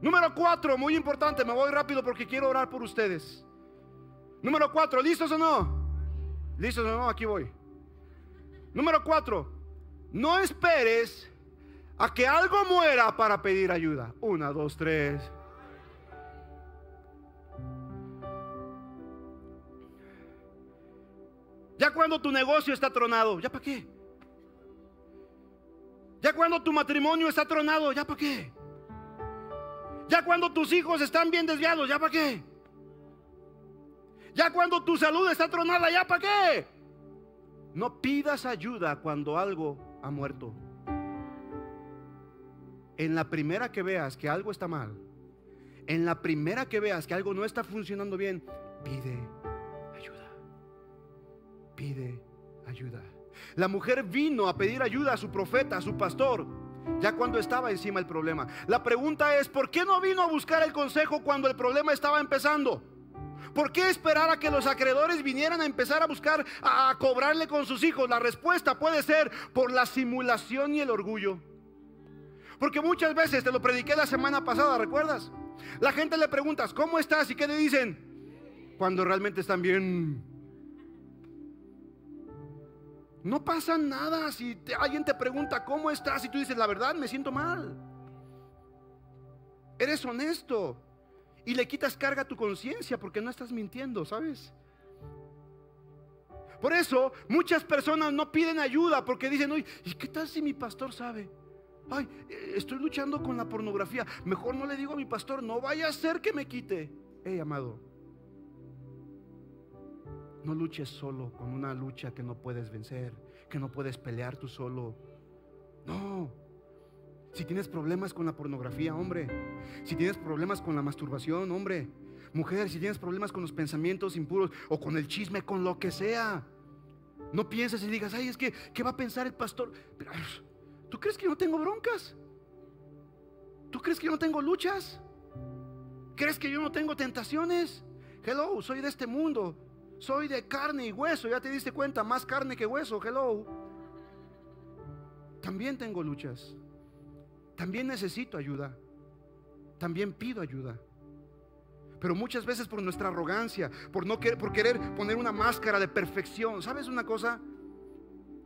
Número cuatro, muy importante, me voy rápido porque quiero orar por ustedes. Número cuatro, ¿listos o no? ¿Listos o no? Aquí voy. Número cuatro, no esperes a que algo muera para pedir ayuda. Una, dos, tres. Ya cuando tu negocio está tronado, ¿ya para qué? Ya cuando tu matrimonio está tronado, ¿ya para qué? Ya cuando tus hijos están bien desviados, ¿ya para qué? Ya cuando tu salud está tronada, ¿ya para qué? No pidas ayuda cuando algo ha muerto. En la primera que veas que algo está mal, en la primera que veas que algo no está funcionando bien, pide ayuda. Pide ayuda. La mujer vino a pedir ayuda a su profeta, a su pastor, ya cuando estaba encima el problema. La pregunta es, ¿por qué no vino a buscar el consejo cuando el problema estaba empezando? ¿Por qué esperar a que los acreedores vinieran a empezar a buscar, a, a cobrarle con sus hijos? La respuesta puede ser por la simulación y el orgullo. Porque muchas veces, te lo prediqué la semana pasada, ¿recuerdas? La gente le preguntas, ¿cómo estás? ¿Y qué le dicen? Cuando realmente están bien. No pasa nada si alguien te pregunta, ¿cómo estás? Y tú dices, la verdad, me siento mal. Eres honesto. Y le quitas carga a tu conciencia porque no estás mintiendo, ¿sabes? Por eso muchas personas no piden ayuda porque dicen, oye, ¿y qué tal si mi pastor sabe? Ay, estoy luchando con la pornografía. Mejor no le digo a mi pastor, no vaya a ser que me quite. Hey, amado, no luches solo con una lucha que no puedes vencer, que no puedes pelear tú solo. No. Si tienes problemas con la pornografía, hombre. Si tienes problemas con la masturbación, hombre. Mujer, si tienes problemas con los pensamientos impuros o con el chisme, con lo que sea. No pienses y digas, ay, es que, ¿qué va a pensar el pastor? Pero, ¿Tú crees que yo no tengo broncas? ¿Tú crees que yo no tengo luchas? ¿Crees que yo no tengo tentaciones? Hello, soy de este mundo. Soy de carne y hueso. Ya te diste cuenta, más carne que hueso. Hello. También tengo luchas. También necesito ayuda. También pido ayuda. Pero muchas veces por nuestra arrogancia, por no querer, por querer poner una máscara de perfección. ¿Sabes una cosa?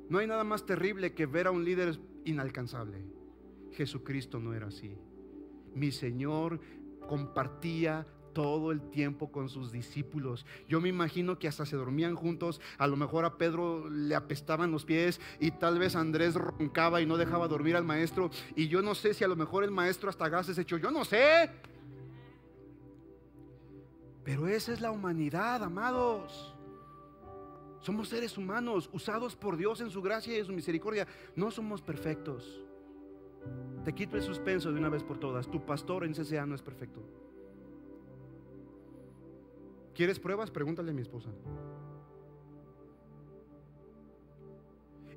No hay nada más terrible que ver a un líder inalcanzable. Jesucristo no era así. Mi Señor compartía todo el tiempo con sus discípulos. Yo me imagino que hasta se dormían juntos. A lo mejor a Pedro le apestaban los pies y tal vez Andrés roncaba y no dejaba dormir al maestro. Y yo no sé si a lo mejor el maestro hasta gases echó. Yo no sé. Pero esa es la humanidad, amados. Somos seres humanos usados por Dios en su gracia y en su misericordia. No somos perfectos. Te quito el suspenso de una vez por todas. Tu pastor en CCA no es perfecto. ¿Quieres pruebas? Pregúntale a mi esposa.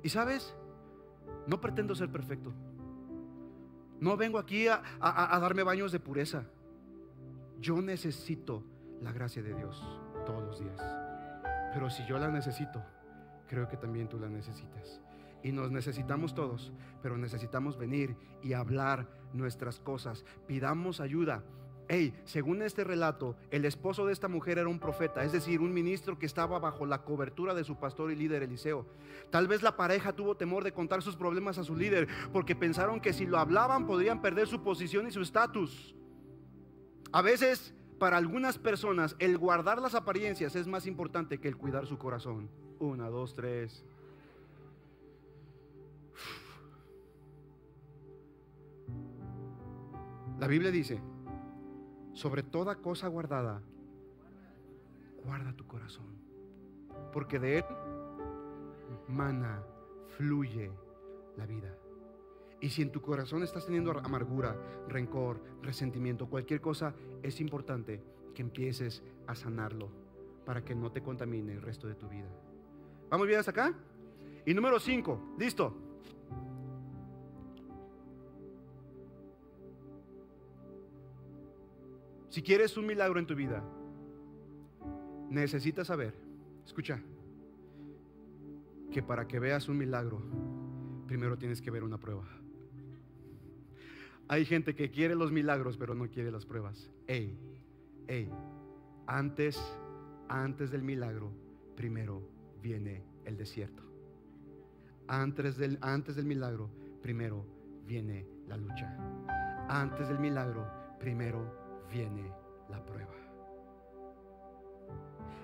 Y sabes, no pretendo ser perfecto. No vengo aquí a, a- a darme baños de pureza. Yo necesito la gracia de Dios todos los días. Pero si yo la necesito, creo que también tú la necesitas. Y nos necesitamos todos, pero necesitamos venir y hablar nuestras cosas. Pidamos ayuda. Hey, según este relato, el esposo de esta mujer era un profeta, es decir, un ministro que estaba bajo la cobertura de su pastor y líder Eliseo. Tal vez la pareja tuvo temor de contar sus problemas a su líder porque pensaron que si lo hablaban podrían perder su posición y su estatus. A veces, para algunas personas, el guardar las apariencias es más importante que el cuidar su corazón. Una, dos, tres. La Biblia dice, sobre toda cosa guardada, guarda tu corazón, porque de él mana, fluye la vida. Y si en tu corazón estás teniendo amargura, rencor, resentimiento, cualquier cosa, es importante que empieces a sanarlo para que no te contamine el resto de tu vida. ¿Vamos bien hasta acá? Y número 5, listo. Si quieres un milagro en tu vida, necesitas saber, escucha, que para que veas un milagro, primero tienes que ver una prueba. Hay gente que quiere los milagros, pero no quiere las pruebas. Ey, ey, antes, antes del milagro, primero viene el desierto. Antes del, antes del milagro, primero viene la lucha. Antes del milagro, primero viene la prueba.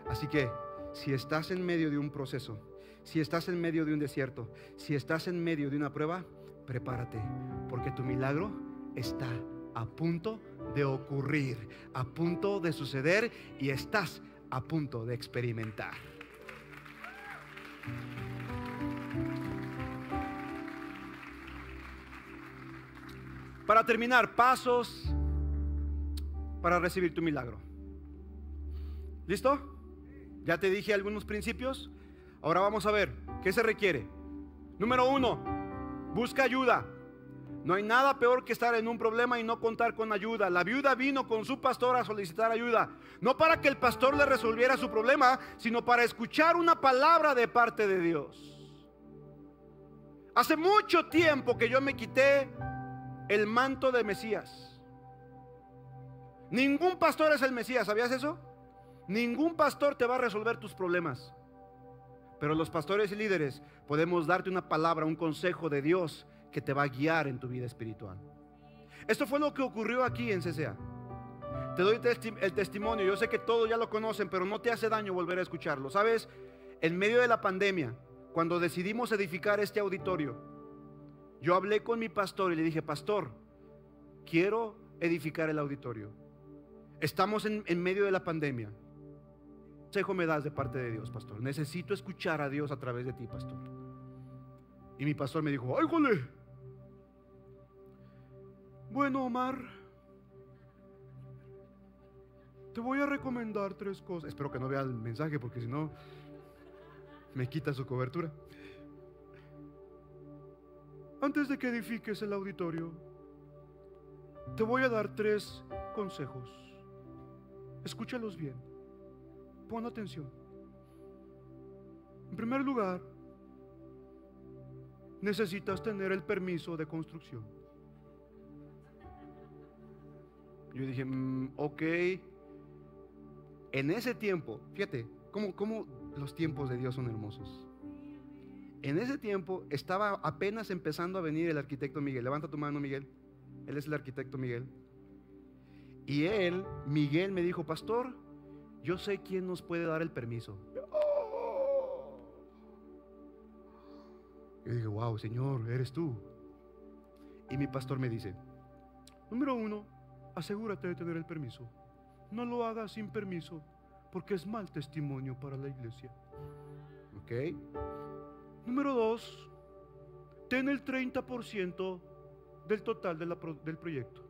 Así que, si estás en medio de un proceso, si estás en medio de un desierto, si estás en medio de una prueba, prepárate, porque tu milagro está a punto de ocurrir, a punto de suceder y estás a punto de experimentar. Para terminar, pasos para recibir tu milagro. ¿Listo? Ya te dije algunos principios. Ahora vamos a ver qué se requiere. Número uno, busca ayuda. No hay nada peor que estar en un problema y no contar con ayuda. La viuda vino con su pastor a solicitar ayuda. No para que el pastor le resolviera su problema, sino para escuchar una palabra de parte de Dios. Hace mucho tiempo que yo me quité el manto de Mesías. Ningún pastor es el Mesías, ¿sabías eso? Ningún pastor te va a resolver tus problemas. Pero los pastores y líderes podemos darte una palabra, un consejo de Dios que te va a guiar en tu vida espiritual. Esto fue lo que ocurrió aquí en CCA. Te doy el testimonio, yo sé que todos ya lo conocen, pero no te hace daño volver a escucharlo. ¿Sabes? En medio de la pandemia, cuando decidimos edificar este auditorio, yo hablé con mi pastor y le dije, pastor, quiero edificar el auditorio. Estamos en, medio de la pandemia. ¿Qué consejo me das de parte de Dios, pastor? Necesito escuchar a Dios a través de ti, pastor. Y mi pastor me dijo, ¡ay! Bueno, Omar, te voy a recomendar tres cosas. Espero que no vea el mensaje porque si no, me quita su cobertura. Antes de que edifiques el auditorio, te voy a dar tres consejos. Escúchalos bien. Pon atención. En primer lugar, necesitas tener el permiso de construcción. Yo dije, mm, ok. En ese tiempo, fíjate, ¿cómo, ¿cómo los tiempos de Dios son hermosos? En ese tiempo estaba apenas empezando a venir el arquitecto Miguel. Levanta tu mano, Miguel. Él es el arquitecto Miguel. Y él, Miguel, me dijo, pastor, yo sé quién nos puede dar el permiso. Yo dije, wow, Señor, eres tú. Y mi pastor me dice, número uno, asegúrate de tener el permiso. No lo hagas sin permiso, porque es mal testimonio para la iglesia. ¿Ok? Número dos, ten el 30% del total del proyecto.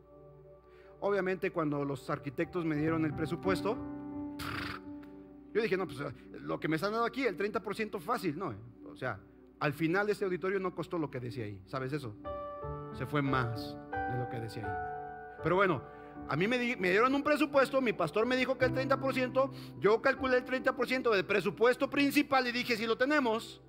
Obviamente cuando los arquitectos me dieron el presupuesto, yo dije, no, pues lo que me están dando aquí, el 30% fácil, no. O sea, al final de este auditorio no costó lo que decía ahí, ¿sabes eso? Se fue más de lo que decía ahí. Pero bueno, a mí me, dieron un presupuesto, mi pastor me dijo que el 30%, yo calculé el 30% del presupuesto principal y dije, si lo tenemos,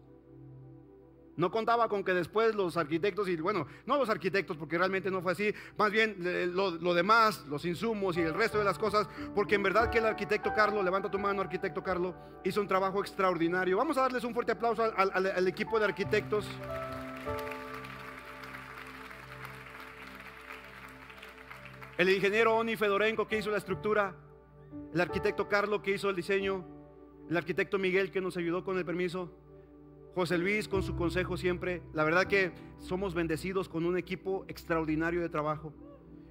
no contaba con que después los arquitectos, y bueno, no los arquitectos, porque realmente no fue así, más bien lo, demás, los insumos y el resto de las cosas, porque en verdad que el arquitecto Carlos, levanta tu mano, arquitecto Carlos, hizo un trabajo extraordinario. Vamos a darles un fuerte aplauso al, equipo de arquitectos. El ingeniero Oni Fedorenko que hizo la estructura, el arquitecto Carlos que hizo el diseño, el arquitecto Miguel que nos ayudó con el permiso, José Luis con su consejo siempre. La verdad que somos bendecidos con un equipo extraordinario de trabajo.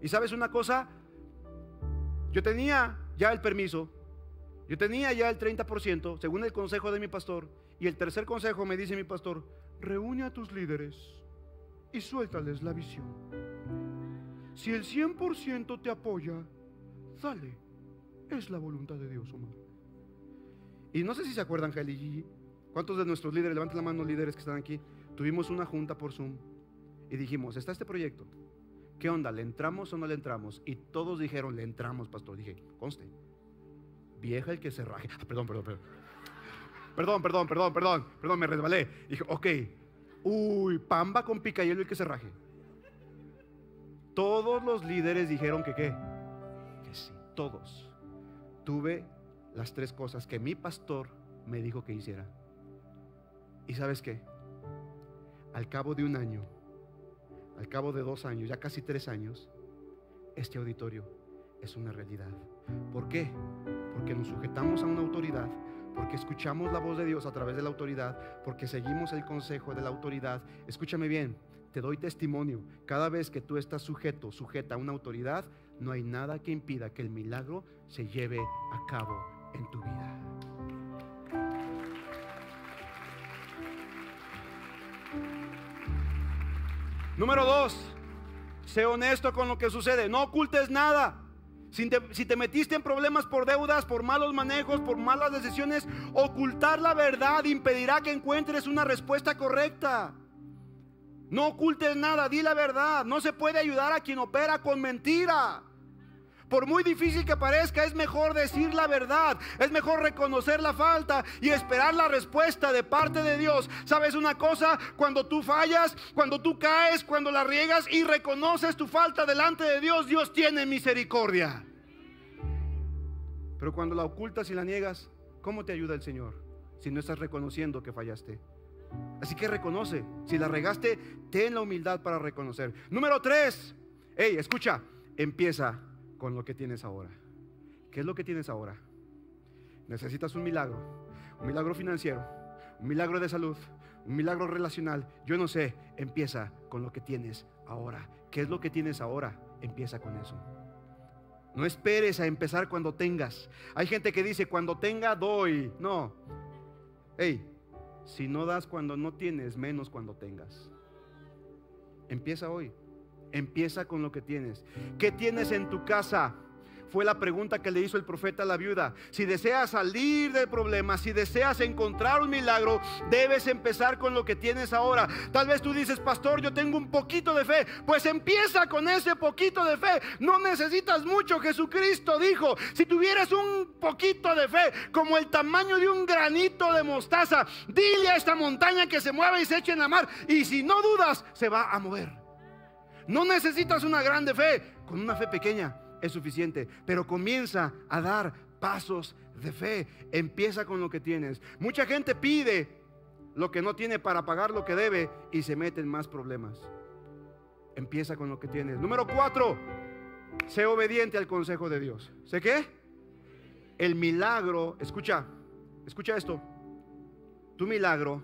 Y sabes una cosa, yo tenía ya el permiso, yo tenía ya el 30%, según el consejo de mi pastor. Y el tercer consejo me dice mi pastor, reúne a tus líderes y suéltales la visión. Si el 100% te apoya, dale. Es la voluntad de Dios, Omar. Y no sé si se acuerdan, Jalí ¿Cuántos de nuestros líderes, levanten la mano líderes que están aquí, tuvimos una junta por Zoom y dijimos, está este proyecto, ¿qué onda? ¿Le entramos o no le entramos? Y todos dijeron, le entramos, pastor. Dije, conste, vieja el que se raje. Ah, perdón, perdón, perdón. Perdón, perdón, perdón, perdón, perdón, me resbalé. Dije, ok, uy, pamba con picayelo el que se raje. Todos los líderes dijeron que qué, que sí, todos. Tuve las tres cosas que mi pastor me dijo que hiciera. ¿Y sabes qué? Al cabo de un año, al cabo de dos años, ya casi tres años, este auditorio es una realidad. ¿Por qué? Porque nos sujetamos a una autoridad, porque escuchamos la voz de Dios a través de la autoridad, porque seguimos el consejo de la autoridad. Escúchame bien, te doy testimonio. Cada vez que tú estás sujeto, sujeta a una autoridad, no hay nada que impida que el milagro se lleve a cabo en tu vida. Número dos, sé honesto con lo que sucede. No ocultes nada. Si te, metiste en problemas por deudas, por malos manejos, por malas decisiones, ocultar la verdad impedirá que encuentres una respuesta correcta. No ocultes nada, di la verdad. No se puede ayudar a quien opera con mentira. Por muy difícil que parezca, es mejor decir la verdad. Es mejor reconocer la falta y esperar la respuesta de parte de Dios. ¿Sabes una cosa? Cuando tú fallas, cuando tú caes, cuando la riegas y reconoces tu falta delante de Dios, Dios tiene misericordia. Pero cuando la ocultas y la niegas, ¿cómo te ayuda el Señor? Si no estás reconociendo que fallaste. Así que reconoce. Si la regaste, ten la humildad para reconocer. Número tres. Hey, escucha. Empieza con lo que tienes ahora. ¿Qué es lo que tienes ahora? Necesitas un milagro, un milagro financiero, un milagro de salud, un milagro relacional. Yo no sé, empieza con lo que tienes ahora. ¿Qué es lo que tienes ahora? Empieza con eso. No esperes a empezar cuando tengas. Hay gente que dice, cuando tenga, doy. No. Hey, si no das cuando no tienes, menos cuando tengas. Empieza hoy. Empieza con lo que tienes. ¿Qué tienes en tu casa? Fue la pregunta que le hizo el profeta a la viuda. Si deseas salir del problema, si deseas encontrar un milagro, debes empezar con lo que tienes ahora. Tal vez tú dices, pastor, yo tengo un poquito de fe. Pues empieza con ese poquito de fe. No necesitas mucho. Jesucristo dijo, si tuvieras un poquito de fe, como el tamaño de un granito de mostaza, dile a esta montaña que se mueva y se eche en la mar. Y si no dudas, se va a mover. No necesitas una grande fe, con una fe pequeña es suficiente, pero comienza a dar pasos de fe. Empieza con lo que tienes. Mucha gente pide lo que no tiene para pagar lo que debe y se mete en más problemas. Empieza con lo que tienes. Número cuatro, sé obediente al consejo de Dios. ¿Sé qué? El milagro, escucha, escucha esto. Tu milagro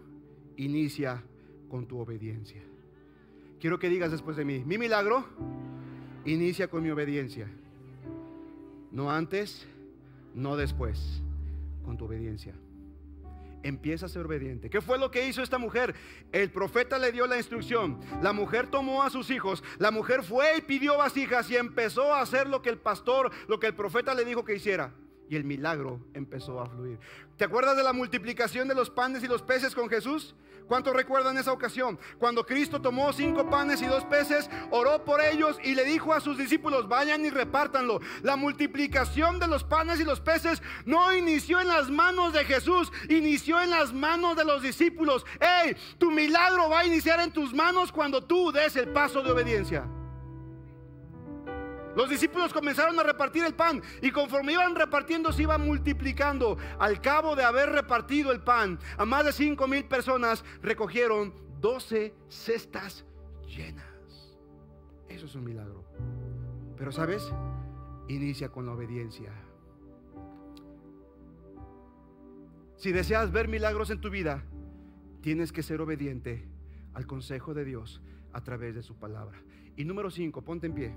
inicia con tu obediencia. Quiero que digas después de mí, mi milagro inicia con mi obediencia. No antes, no después, con tu obediencia. Empieza a ser obediente. ¿Qué fue lo que hizo esta mujer? El profeta le dio la instrucción. La mujer tomó a sus hijos. La mujer fue y pidió vasijas y empezó a hacer lo que el pastor, lo que el profeta le dijo que hiciera y el milagro empezó a fluir. ¿Te acuerdas de la multiplicación de los panes y los peces con Jesús? ¿Cuántos recuerdan esa ocasión? Cuando Cristo tomó cinco panes y dos peces, oró por ellos y le dijo a sus discípulos, vayan y repártanlo. La multiplicación de los panes y los peces no inició en las manos de Jesús, inició en las manos de los discípulos. ¡Hey! Tu milagro va a iniciar en tus manos cuando tú des el paso de obediencia. Los discípulos comenzaron a repartir el pan y conforme iban repartiendo se iba multiplicando. Al cabo de haber repartido el pan a más de cinco mil personas, recogieron 12 cestas llenas. Eso es un milagro. Pero sabes, inicia con la obediencia. Si deseas ver milagros en tu vida, tienes que ser obediente al consejo de Dios a través de su palabra. Y número 5, ponte en pie.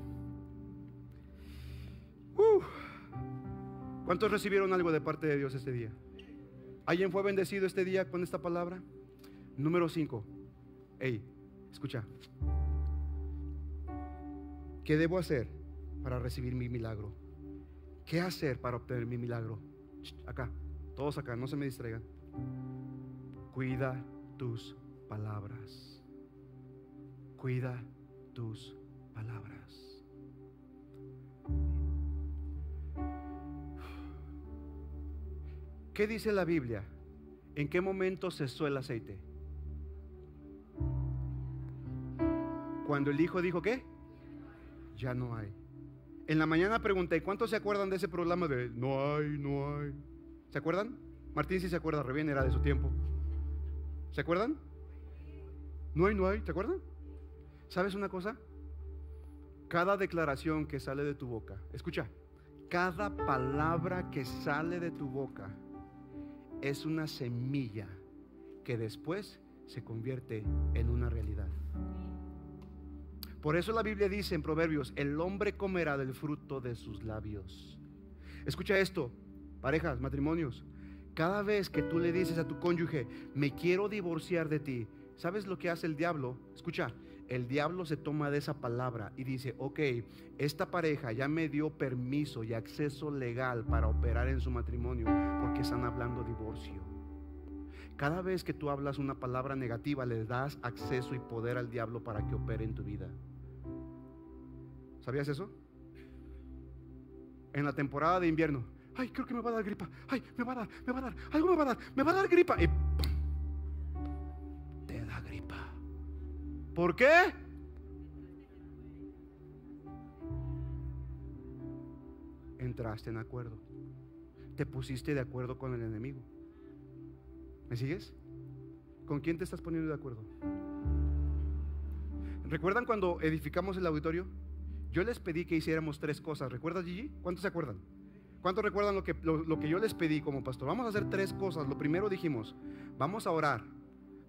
¿Cuántos recibieron algo de parte de Dios este día? ¿Alguien fue bendecido este día con esta palabra? Número 5. Hey, escucha. ¿Qué debo hacer para recibir mi milagro? ¿Qué hacer para obtener mi milagro? Acá, todos acá, no se me distraigan. Cuida tus palabras. Cuida tus palabras. ¿Qué dice la Biblia? ¿En qué momento cesó el aceite? Cuando el hijo dijo qué? Ya no hay. En la mañana pregunté, ¿cuántos se acuerdan de ese programa de no hay, no hay? ¿Se acuerdan? Martín sí se acuerda, re bien, era de su tiempo. ¿Se acuerdan? No hay, no hay, ¿te acuerdan? ¿Sabes una cosa? Cada declaración que sale de tu boca, escucha, cada palabra que sale de tu boca es una semilla que después se convierte en una realidad. Por eso la Biblia dice en Proverbios, el hombre comerá del fruto de sus labios. Escucha esto, parejas, matrimonios. Cada vez que tú le dices a tu cónyuge, me quiero divorciar de ti, ¿sabes lo que hace el diablo? Escucha, el diablo se toma de esa palabra y dice, ok, esta pareja ya me dio permiso y acceso legal para operar en su matrimonio porque están hablando divorcio. Cada vez que tú hablas una palabra negativa, le das acceso y poder al diablo para que opere en tu vida. ¿Sabías eso? En la temporada de invierno, ay, creo que me va a dar gripa, ay, me va a dar, me va a dar, algo me va a dar, me va a dar gripa. ¿Por qué? Entraste en acuerdo. Te pusiste de acuerdo con el enemigo. ¿Me sigues? ¿Con quién te estás poniendo de acuerdo? ¿Recuerdan cuando edificamos el auditorio? Yo les pedí que hiciéramos tres cosas. ¿Recuerdas, Gigi? ¿Cuántos se acuerdan? ¿Cuántos recuerdan lo que, lo, que yo les pedí como pastor? Vamos a hacer tres cosas. Lo primero dijimos, vamos a orar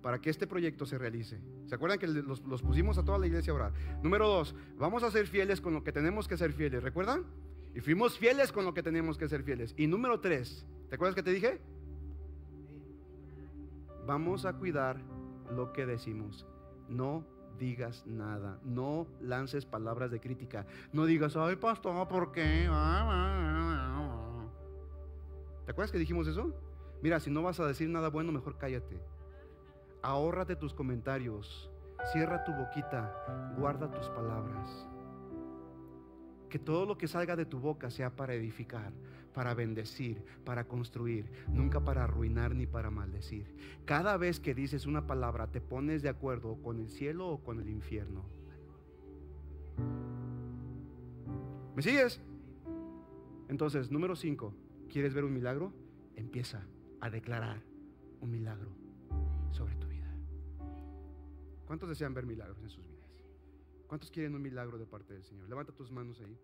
para que este proyecto se realice. ¿Se acuerdan que los, pusimos a toda la iglesia a orar? Número dos, vamos a ser fieles con lo que tenemos que ser fieles. ¿Recuerdan? Y fuimos fieles con lo que tenemos que ser fieles. Y número tres, ¿te acuerdas que te dije? Vamos a cuidar lo que decimos. No digas nada. No lances palabras de crítica. No digas, ay, pastor, ¿por qué? ¿Te acuerdas que dijimos eso? Mira, si no vas a decir nada bueno, mejor cállate. Ahórrate tus comentarios. Cierra tu boquita. Guarda tus palabras. Que todo lo que salga de tu boca sea para edificar, para bendecir, para construir, nunca para arruinar ni para maldecir. Cada vez que dices una palabra te pones de acuerdo con el cielo o con el infierno. ¿Me sigues? Entonces, número 5, ¿quieres ver un milagro? Empieza a declarar un milagro sobre tu. ¿Cuántos desean ver milagros en sus vidas? ¿Cuántos quieren un milagro de parte del Señor? Levanta tus manos ahí.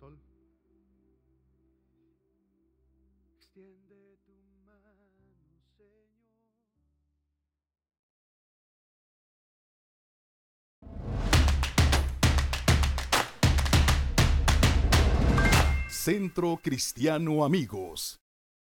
Sol. Extiende tu mano, Señor. Centro Cristiano Amigos.